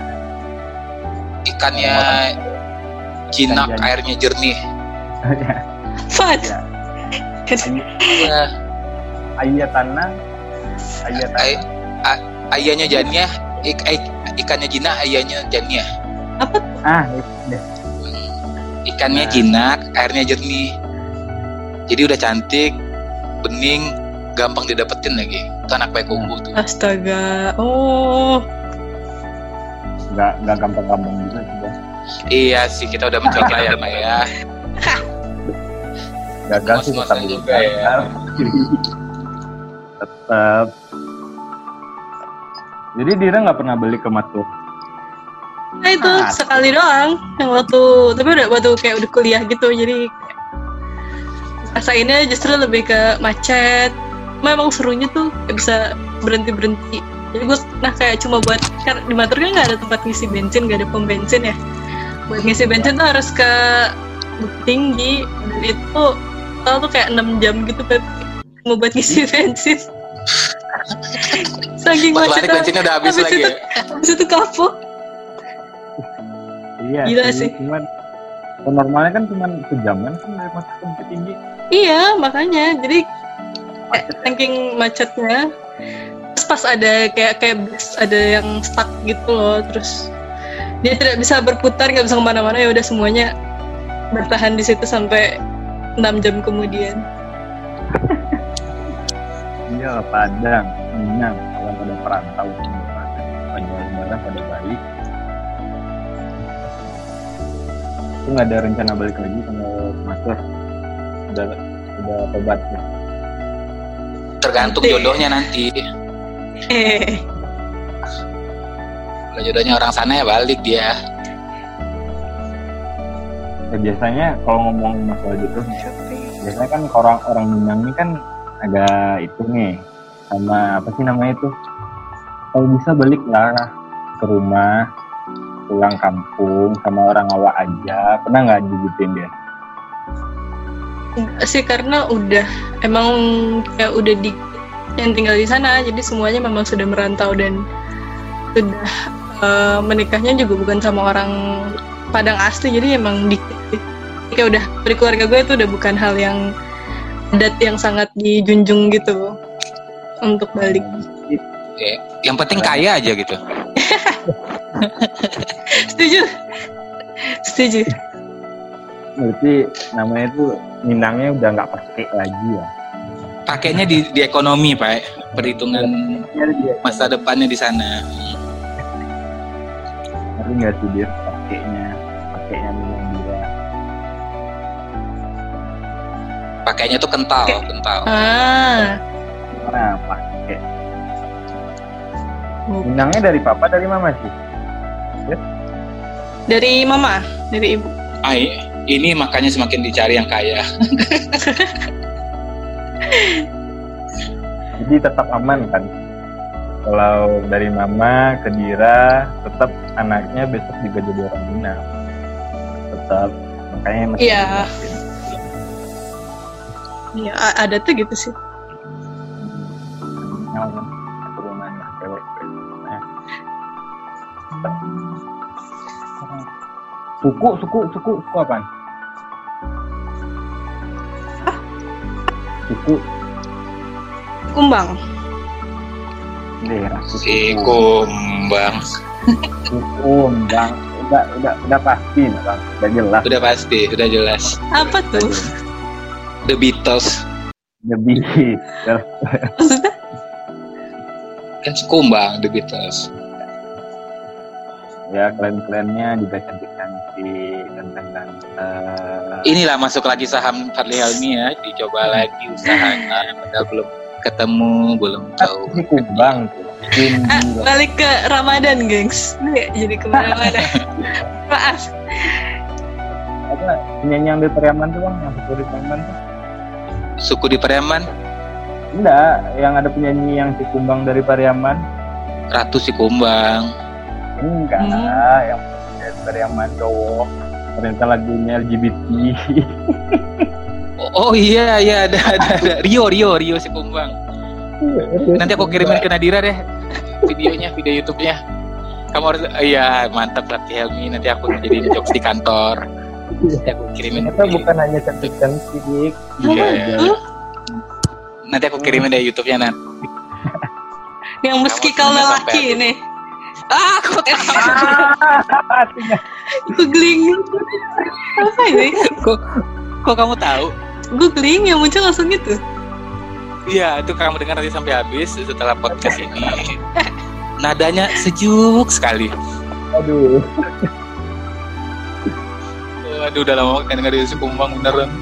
<laughs> ikannya jinak,
Ikan jadi.
airnya jernih.
Fat
Ya.
Ya,
ayat tanah, ayat
Ay-
tanah.
ayahnya jania, ik, ik- ikannya jinak, ayahnya jania.
Ah, itu deh.
Ikannya
Nah.
jinak, airnya jernih. Jadi udah cantik, bening, gampang didapetin lagi. Itu anak pekumbu tuh.
astaga oh
nggak nggak gampang-gampang juga sih Bang.
Iya sih, kita udah mencoba ya, Pak ya.
gagal sih tetap
juga ya.
tetap <laughs> jadi Dira nggak pernah beli ke Matur
nah itu
Ah.
sekali doang yang waktu tapi udah waktu kayak udah kuliah gitu jadi rasainnya justru lebih ke macet. Memang serunya tuh kayak bisa berhenti berhenti jadi gue nah kayak cuma buat kan di Matur kan nggak ada tempat ngisi bensin nggak ada pom bensin ya. Buat ngisi bensin tuh harus ke Bukit tinggi dan itu tau tuh kayak 6 jam gitu Pep mau buat ngisi <laughs> bensin saking macetnya
bensinnya udah habis
Habis
lagi
itu-
ya.
habis itu kapok
iya
Gila sih.
cuman oh, normalnya kan cuma sejaman kan dari Matur ke Bukit Tinggi
Iya, makanya. Jadi kayak
Macet ya?
saking macetnya. Terus pas ada kayak kayak bus ada yang stuck gitu loh, terus dia tidak bisa berputar, nggak bisa ke mana-mana ya udah semuanya bertahan di situ sampai 6 jam kemudian.
Iya Padang Minang kalau pada perantau pada lebaran pada balik. Itu nggak ada rencana balik lagi sama Matur udah udah tobat ya.
Tergantung jodohnya nanti. <laughs> Kalau jodohnya orang sana ya balik dia.
Ya, biasanya kalau ngomong masalah gitu biasanya kan orang orang Minang ini kan agak itu nih sama apa sih namanya itu kalau bisa balik lah ke rumah pulang kampung sama orang awak aja pernah nggak digituin dia
sih karena udah emang kayak udah di yang tinggal di sana, jadi semuanya memang sudah merantau dan sudah eh, menikahnya juga bukan sama orang Padang asli, jadi emang dikit. Kayak udah dari keluarga gue itu udah bukan hal yang adat yang sangat dijunjung gitu untuk balik.
Ya, yang penting kaya aja gitu. <laughs>
Setuju? Setuju.
berarti namanya itu Minangnya udah nggak pakai lagi ya
Pakainya di, di ekonomi, Pak. Perhitungan masa depannya di sana.
tapi nggak sih dia pakainya pakainya
Pakainya tuh kental, kental.
Ah,
mana pakai Minangnya dari papa dari mama sih
dari mama, dari ibu.
Ay, ini makanya semakin dicari yang kaya. <laughs>
jadi tetap aman kan kalau dari mama ke Dira tetap anaknya besok juga jadi orang Minang tetap makanya masih
Iya.
dijelasin.
Ya, a- ada tuh gitu sih.
Cewek Nah, Suku, suku, suku, suku apaan? Suku
Kumbang.
daerah
Si kumbang.
Suku, bang. Udah, udah, udah pasti, bang. Udah jelas.
Udah pasti, udah jelas.
Apa tuh?
The Beatles.
Lebih.
Maksudnya?
Kan si kumbang The Beatles.
ya, klan-klannya juga cantik-cantik. Ganteng-ganteng.
Inilah masuk lagi saham Fadli Helmi ya. Dicoba lagi usahanya. Padahal belum ketemu, belum tahu.
Si kumbang tuh.
Ah, balik ke Ramadan, gengs. Jadi ke mana-mana. <laughs> Maaf.
apa penyanyi yang di Periaman tuh bang yang di Periaman tuh
Suku di Pariaman,
enggak yang ada penyanyi yang si kumbang dari Pariaman
Ratu si kumbang.
enggak
Hmm.
yang dari Pariaman cowok ternyata lagunya LGBT
Oh, oh iya, iya ada, ada, ada. Rio, Rio, Rio si kumbang. Nanti aku kirimin ke Nadira deh videonya, video YouTube-nya. Kamu harus, iya mantap Rati Helmi. Nanti aku jadi jokes di kantor. Nanti aku kirimin.
ternyata bukan hanya cantik-cantik
Iya.
Huh?
Nanti aku kirimin deh YouTube-nya Nat.
Yang meski kau lelaki nih. Ah, aku tahu.
Artinya,
Googling. Apa ini?
Kok, kok kamu tahu?
Googling yang muncul langsung gitu.
Iya, itu kamu dengar nanti sampai habis setelah podcast ini. Nadanya sejuk sekali.
aduh
Aduh, udah lama kan dengar si kumbang beneran. <laughs>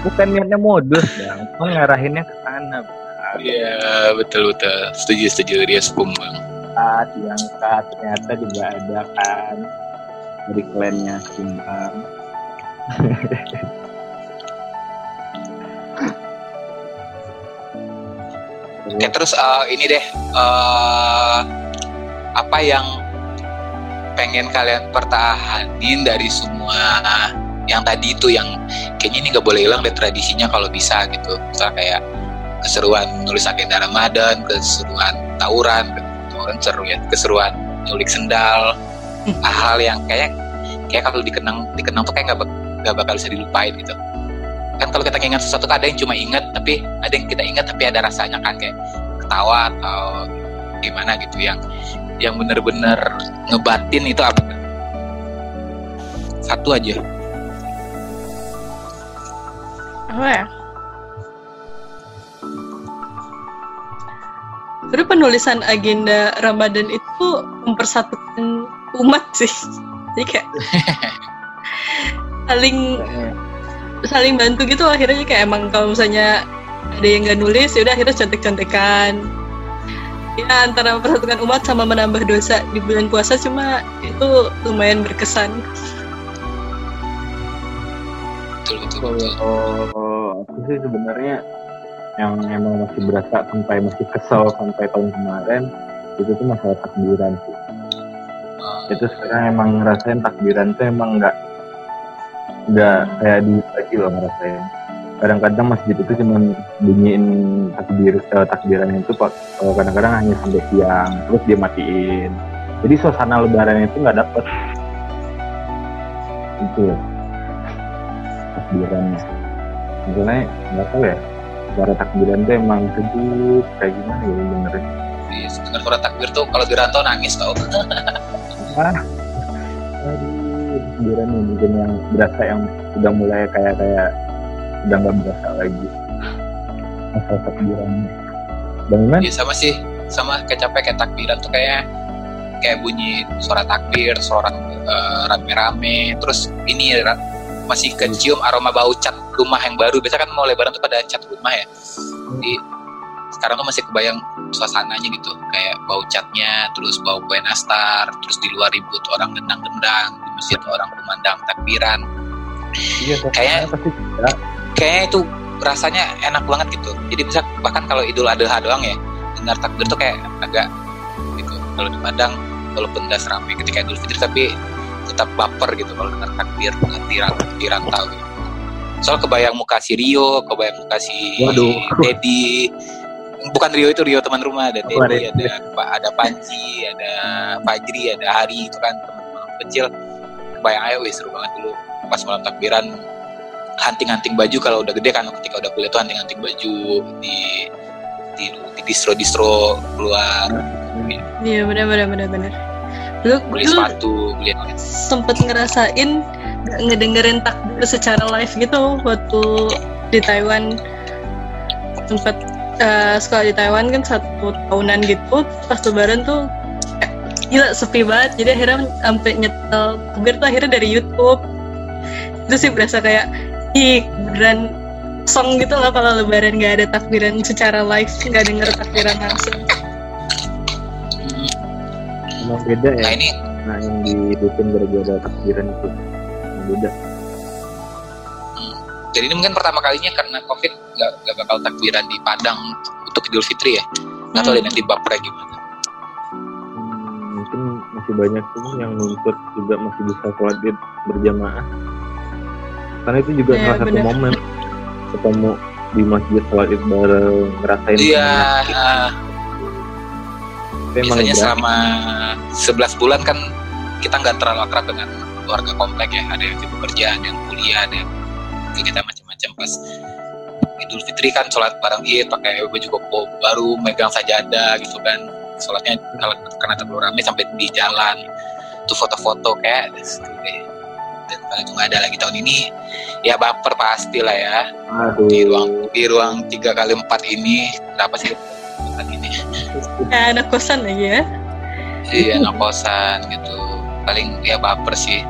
bukan niatnya modus bang cuma ngarahinnya ke sana.
Iya, betul betul. Setuju setuju dia si kumbang.
saat diangkat ternyata juga ada kan dari klannya kumbang
Oke, <laughs> terus eh, ini deh eh, apa yang pengen kalian pertahanin dari semua yang tadi itu yang kayaknya ini nggak boleh hilang deh tradisinya kalau bisa gitu. Misalnya kayak keseruan nulis agenda Ramadan, keseruan tawuran, tawuran seru ya, keseruan nyulik sendal, <laughs> hal-hal yang kayak kayak kalau dikenang dikenang tuh kayak nggak nggak bakal bisa dilupain gitu. Kan kalau kita ingat sesuatu ada yang cuma ingat tapi ada yang kita ingat tapi ada rasanya kan kayak ketawa atau gimana gitu yang yang bener-bener ngebatin itu apa? Satu aja.
Apa ya? Sebenarnya penulisan agenda Ramadan itu mempersatukan umat sih. Jadi kayak <laughs> saling saling bantu gitu akhirnya kayak emang kalau misalnya ada yang nggak nulis ya udah akhirnya contek-contekan ya antara mempersatukan umat sama menambah dosa di bulan puasa cuma itu lumayan berkesan
Betul betul. betul.
Oh, aku sih sebenarnya yang emang masih berasa sampai masih kesel sampai tahun kemarin itu tuh masalah takbiran sih. Itu sekarang emang ngerasain takbiran tuh emang nggak nggak kayak di lagi loh ngerasain. Kadang-kadang masjid itu cuma bunyiin takbir eh, takbiran itu pak eh, kadang-kadang hanya sampai siang terus dia matiin. Jadi suasana lebaran itu nggak dapet itu takbirannya misalnya nggak tahu ya suara takbiran tuh emang sejuk kayak gimana ya benerin
Iya, Dengar suara takbir tuh kalau di rantau nangis tau.
ah aduh takbiran yang mungkin yang berasa yang udah mulai kayak kayak udah nggak berasa lagi masa takbirannya bang Iman
Iya sama sih, sama kayak capek kayak takbiran tuh kayak kayak bunyi suara takbir, suara eh, rame-rame, terus ini ra- masih kecium aroma bau cat rumah yang baru. Biasa kan mau lebaran tuh pada cat rumah ya. Jadi sekarang tuh masih kebayang suasananya gitu, kayak bau catnya, terus bau kue nastar, terus di luar ribut orang gendang-gendang, di masjid orang kumandang takbiran.
iya
kayak-
pasti.
Kayaknya itu rasanya enak banget gitu. Jadi bisa bahkan kalau Idul Adha doang ya, dengar takbir tuh kayak agak gitu. Kalau di Padang walaupun nggak seramai ketika Idul Fitri tapi tetap baper gitu kalau dengar takbir di, ran- di rantau gitu. Soal kebayang muka si Rio, kebayang muka si
Waduh.
Dedi. Bukan Rio itu Rio teman rumah, ada Dedi,
ada.
ada Pa- ada Panji, ada Fajri, ada Hari itu kan teman-teman kecil. bayang aja wih seru banget dulu pas malam takbiran hunting-hunting baju kalau udah gede kan ketika udah kuliah tuh hunting-hunting baju di di di distro distro keluar.
Iya benar benar benar benar. Dulu
beli
dulu
sepatu beli
sempet ngerasain ngedengerin takbir secara live gitu waktu di Taiwan? Sempet eh, sekolah di Taiwan kan satu tahunan gitu pas lebaran tuh eh, gila sepi banget. Jadi akhirnya sampai nyetel takbir tuh akhirnya dari YouTube. Itu sih berasa kayak ih beneran song gitu lah kalau lebaran nggak ada takbiran secara live nggak denger takbiran langsung
Emang beda ya.
nah ini
Nah yang dihidupin gara-gara takbiran itu. Yang beda.
jadi ini mungkin pertama kalinya karena covid nggak nggak bakal takbiran di Padang untuk Idul Fitri ya nggak tahu
Hmm.
nanti bapernya gimana
Hmm, mungkin masih banyak tuh yang nuntut juga masih bisa sholat id berjamaah. Karena itu juga
Iya,
salah satu
bener.
momen. Ketemu di masjid sholat id bareng ngerasain
iya.
Emang
biasanya selama 11 bulan kan kita nggak terlalu akrab dengan keluarga komplek ya. Ada yang sibuk kerja ada yang kuliah ada yang kegiatan macam-macam. Pas Idul Fitri kan sholat bareng id pakai baju koko baru megang sajadah gitu kan. Sholatnya kalau karena terlalu ramai sampai di jalan. Tuh foto-foto kayak deh. Dan kalau itu nggak ada lagi tahun ini. Ya baper pasti lah ya.
Aduh.
di ruang di ruang tiga kali empat ini berapa sih? Tempat ini
kayak anak kosan aja ya.
Iya anak kosan gitu. Paling dia baper sih.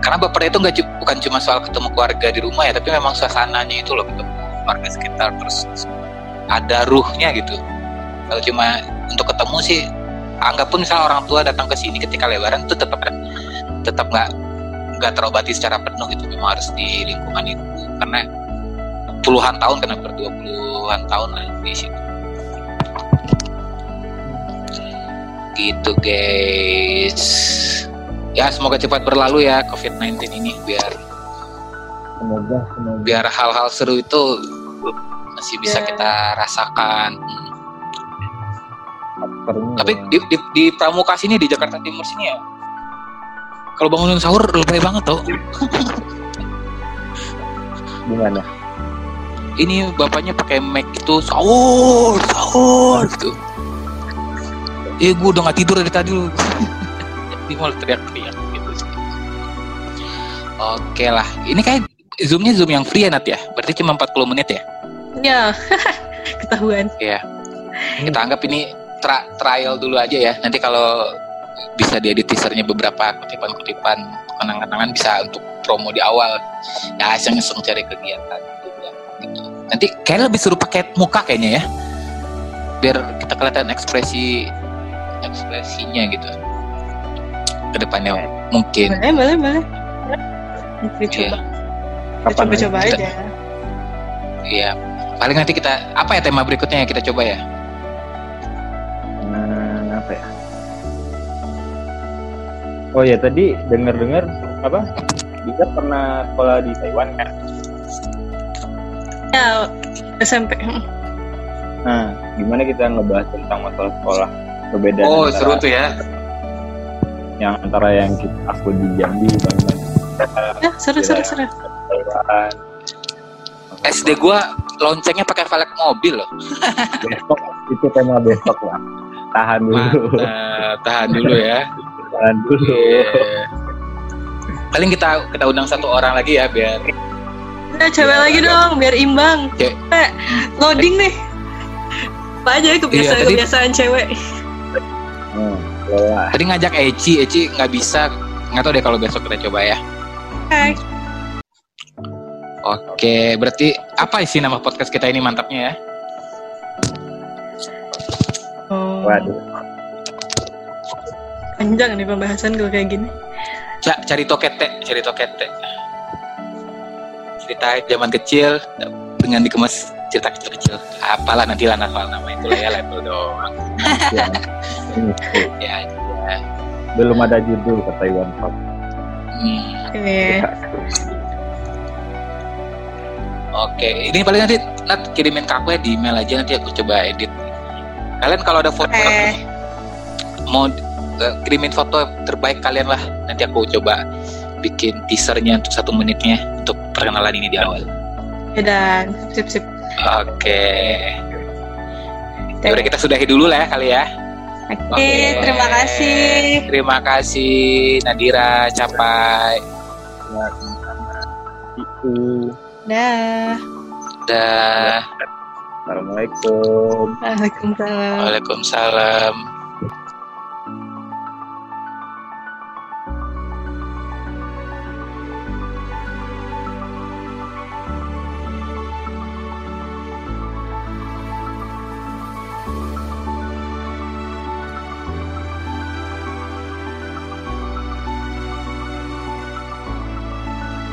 Karena bapernya itu nggak bukan cuma soal ketemu keluarga di rumah ya tapi memang suasananya itu loh ketemu keluarga sekitar terus ada ruhnya gitu. Kalau cuma untuk ketemu sih anggap pun misalnya orang tua datang ke sini ketika lebaran itu tetap tetap nggak nggak terobati secara penuh gitu memang harus di lingkungan itu karena puluhan tahun karena berdua puluhan tahun lah di situ gitu guys ya semoga cepat berlalu ya COVID-19 ini biar
Semoga semoga.
biar hal-hal seru itu masih bisa
Ya.
kita rasakan.
Faktornya
tapi di, di, di Pramuka sini di Jakarta Timur sini ya kalau bangunin sahur lebay banget tau.
Gimana?
ini bapaknya pakai mic itu sahur sahur gitu. Eh gue udah gak tidur dari tadi lu. <laughs> Ini malah teriak-teriak gitu sih. Oke lah. Ini kayak zoomnya zoom yang free ya Nat ya? Berarti cuma 40 menit ya?
Ya <laughs> ketahuan.
Iya. Kita anggap ini tra- trial dulu aja ya. Nanti kalau bisa diedit teasernya beberapa kutipan-kutipan kenang-kenangan bisa untuk promo di awal. Ya iseng-iseng cari kegiatan juga. Gitu. Nanti kayak lebih seru pakai muka kayaknya ya. Biar kita kelihatan ekspresi ekspresinya gitu. Ke depannya mungkin.
boleh boleh boleh Kita
Iya.
coba kita
Kapan
coba-coba
aja?
aja
Iya. Paling nanti kita apa ya tema berikutnya yang kita coba ya?
Oh ya tadi dengar-dengar apa? Dia pernah sekolah di Taiwan kan?
ya SMP
Nah, gimana kita ngebahas tentang masalah sekolah? Perbedaan
Oh, seru tuh ya.
yang antara yang kita, aku di Jambi, Bang
ya seru seru seru
Taiwan.
SD gua loncengnya pakai velg mobil loh.
Besok itu tema besok lah. Tahan dulu,
Mantap, tahan dulu ya.
Tahan dulu.
Iya. Paling kita kita undang satu orang lagi ya biar
ya cewek
Iya,
lagi
agak-
dong biar imbang
Cewek.
Eh, loading nih apa aja kebiasaan
Iya, tadi-
kebiasaan cewek
Hmm, lelah.
tadi ngajak Eci, Eci nggak bisa. Nggak tahu deh kalau besok kita coba ya.
Hai.
Oke, berarti apa isi nama podcast kita ini mantapnya ya?
Oh,
Waduh.
Panjang nih pembahasan kalau kayak gini
Ca cari tokete, cari tokete. Cerita zaman kecil dengan dikemas cerita kecil-kecil. Apalah nanti lah hafal nama itu lah ya level doang.
Ya. <laughs>
Ya, ya.
belum ada judul ke Taiwan Pop.
Hmm.
Iya.
Oke, ini paling nanti Nat kirimin ke aku ya di email aja nanti aku coba edit. Kalian kalau ada foto
Eh.
mau kirimin foto terbaik kalian lah nanti aku coba bikin teasernya untuk satu menitnya untuk perkenalan ini di awal
Ya dan sip sip.
oke ya udah kita sudahi dulu lah ya kali ya
Oke,
Oke.
terima kasih.
terima kasih Nadira Capai.
Dah.
dah
Assalamualaikum.
Waalaikumsalam.
Waalaikumsalam